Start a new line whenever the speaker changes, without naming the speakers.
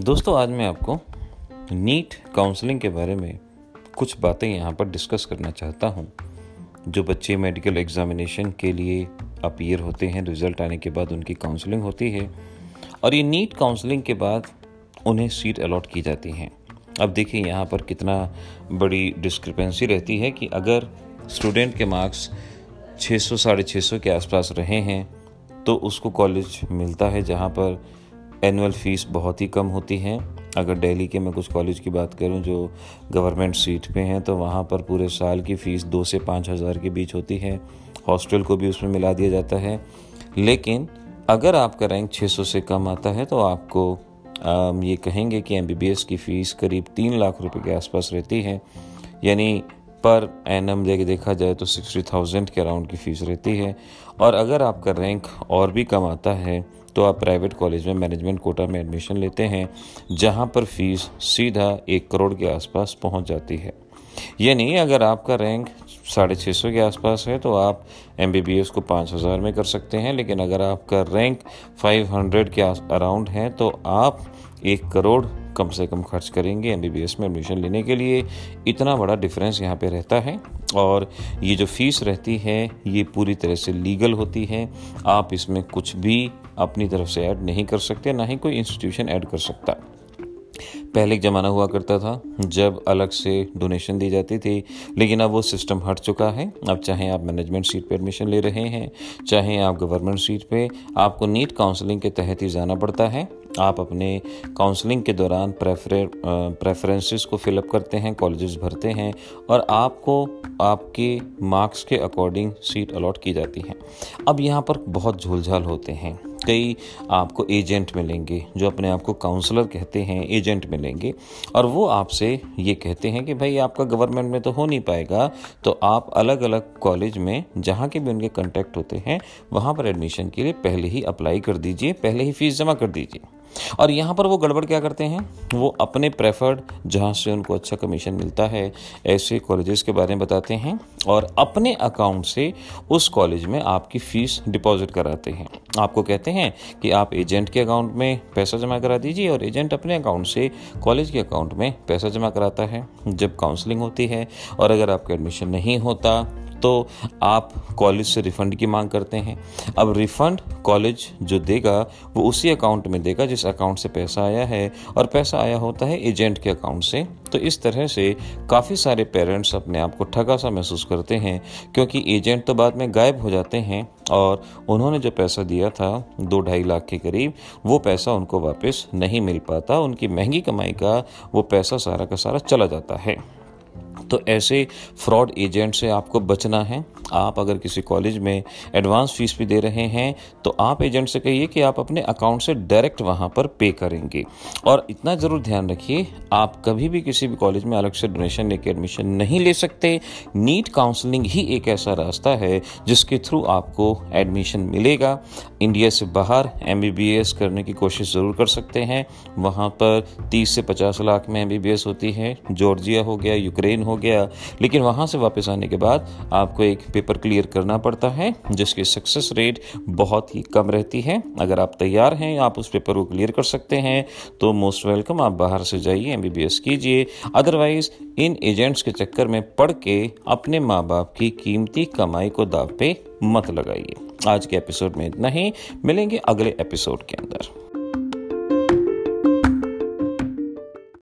दोस्तों, आज मैं आपको नीट काउंसलिंग के बारे में कुछ बातें यहाँ पर डिस्कस करना चाहता हूँ। जो बच्चे मेडिकल एग्जामिनेशन के लिए अपीयर होते हैं रिज़ल्ट आने के बाद उनकी काउंसलिंग होती है और ये नीट काउंसलिंग के बाद उन्हें सीट अलॉट की जाती हैं। अब देखिए, यहाँ पर कितना बड़ी डिस्क्रिपेंसी रहती है कि अगर स्टूडेंट के मार्क्स 600 साढ़े छः के आसपास रहे हैं तो उसको कॉलेज मिलता है जहाँ पर एनुअल फ़ीस बहुत ही कम होती है। अगर दिल्ली के मैं कुछ कॉलेज की बात करूँ जो गवर्नमेंट सीट पे हैं तो वहाँ पर पूरे साल की फ़ीस दो से पाँच हज़ार के बीच होती है। हॉस्टल को भी उसमें मिला दिया जाता है। लेकिन अगर आपका रैंक 600 से कम आता है तो आपको ये कहेंगे कि एमबीबीएस की फ़ीस करीब तीन लाख रुपए के आसपास रहती है। यानी पर एन जगह देखा जाए तो सिक्सटी थाउज़ेंड के अराउंड की फ़ीस रहती है। और अगर आपका रैंक और भी कम आता है तो आप प्राइवेट कॉलेज में मैनेजमेंट कोटा में एडमिशन लेते हैं, जहाँ पर फ़ीस सीधा एक करोड़ के आसपास पहुँच जाती है। यानी अगर आपका रैंक साढ़े छः सौ के आसपास है तो आप एम बी बी एस को पाँच हज़ार में कर सकते हैं, लेकिन अगर आपका रैंक फाइव हंड्रेड के अराउंड है तो आप एक करोड़ कम से कम खर्च करेंगे एम बी में एडमिशन लेने के लिए। इतना बड़ा डिफरेंस यहाँ पे रहता है और ये जो फ़ीस रहती है, ये पूरी तरह से लीगल होती है। आप इसमें कुछ भी अपनी तरफ़ से ऐड नहीं कर सकते, ना ही कोई इंस्टीट्यूशन ऐड कर सकता। पहले एक ज़माना हुआ करता था, जब अलग से डोनेशन दी जाती थी, लेकिन अब वो सिस्टम हट चुका है। अब चाहे आप मैनेजमेंट सीट पे एडमिशन ले रहे हैं, चाहे आप गवर्नमेंट सीट पे, आपको नीट काउंसलिंग के तहत ही जाना पड़ता है। आप अपने काउंसलिंग के दौरान प्रेफरे प्रेफरेंसेस को फिलअप करते हैं कॉलेजेस भरते हैं, और आपको आपके मार्क्स के अकॉर्डिंग सीट अलॉट की जाती हैं। अब यहाँ पर बहुत झोलझाल होते हैं। कई आपको एजेंट मिलेंगे, जो अपने आप को काउंसलर कहते हैं, एजेंट मिलेंगे। और वो आपसे ये कहते हैं कि भाई, आपका गवर्नमेंट में तो हो नहीं पाएगा तो आप अलग अलग कॉलेज में, जहाँ के भी उनके कंटेक्ट होते हैं, वहाँ पर एडमिशन के लिए पहले ही अप्लाई कर दीजिए, पहले ही फ़ीस जमा कर दीजिए। और यहाँ पर वो गड़बड़ क्या करते हैं? वो अपने प्रेफर्ड जहाँ से उनको अच्छा कमीशन मिलता है, ऐसे कॉलेजेस के बारे में बताते हैं और अपने अकाउंट से उस कॉलेज में आपकी फ़ीस डिपॉजिट कराते हैं। आपको कहते हैं कि आप एजेंट के अकाउंट में पैसा जमा करा दीजिए और एजेंट अपने अकाउंट से कॉलेज के अकाउंट में पैसा जमा कराता है। जब काउंसलिंग होती है और अगर आपका एडमिशन नहीं होता तो आप कॉलेज से रिफ़ंड की मांग करते हैं। अब रिफ़ंड कॉलेज जो देगा, वो उसी अकाउंट में देगा जिस अकाउंट से पैसा आया है। और पैसा आया होता है एजेंट के अकाउंट से। तो इस तरह से काफ़ी सारे पेरेंट्स अपने आप को ठगा सा महसूस करते हैं, क्योंकि एजेंट तो बाद में गायब हो जाते हैं। और उन्होंने जो पैसा दिया था, दो ढाई लाख के करीब, वो पैसा उनको वापस नहीं मिल पाता। उनकी महँगी कमाई का वो पैसा सारा का सारा चला जाता है। तो ऐसे फ्रॉड एजेंट से आपको बचना है। आप अगर किसी कॉलेज में एडवांस फ़ीस भी दे रहे हैं तो आप एजेंट से कहिए कि आप अपने अकाउंट से डायरेक्ट वहाँ पर पे करेंगे। और इतना ज़रूर ध्यान रखिए, आप कभी भी किसी भी कॉलेज में अलग से डोनेशन लेके एडमिशन नहीं ले सकते। नीट काउंसलिंग ही एक ऐसा रास्ता है, जिसके थ्रू आपको एडमिशन मिलेगा। इंडिया से बाहर एमबीबीएस करने की कोशिश ज़रूर कर सकते हैं। वहाँ पर तीस से पचास लाख में एमबीबीएस होती है। जॉर्जिया हो गया यूक्रेन हो गया। लेकिन वहाँ से वापस आने के बाद आपको एक पेपर क्लियर करना पड़ता है, जिसकी सक्सेस रेट बहुत ही कम रहती है। अगर आप तैयार हैं, आप उस पेपर को क्लियर कर सकते हैं तो मोस्ट वेलकम आप बाहर से जाइए एमबीबीएस कीजिए। अदरवाइज़ इन एजेंट्स के चक्कर में पढ़ के अपने माँ बाप की कीमती कमाई को दाव पे मत लगाइए। आज के एपिसोड में इतना ही। मिलेंगे अगले एपिसोड के अंदर।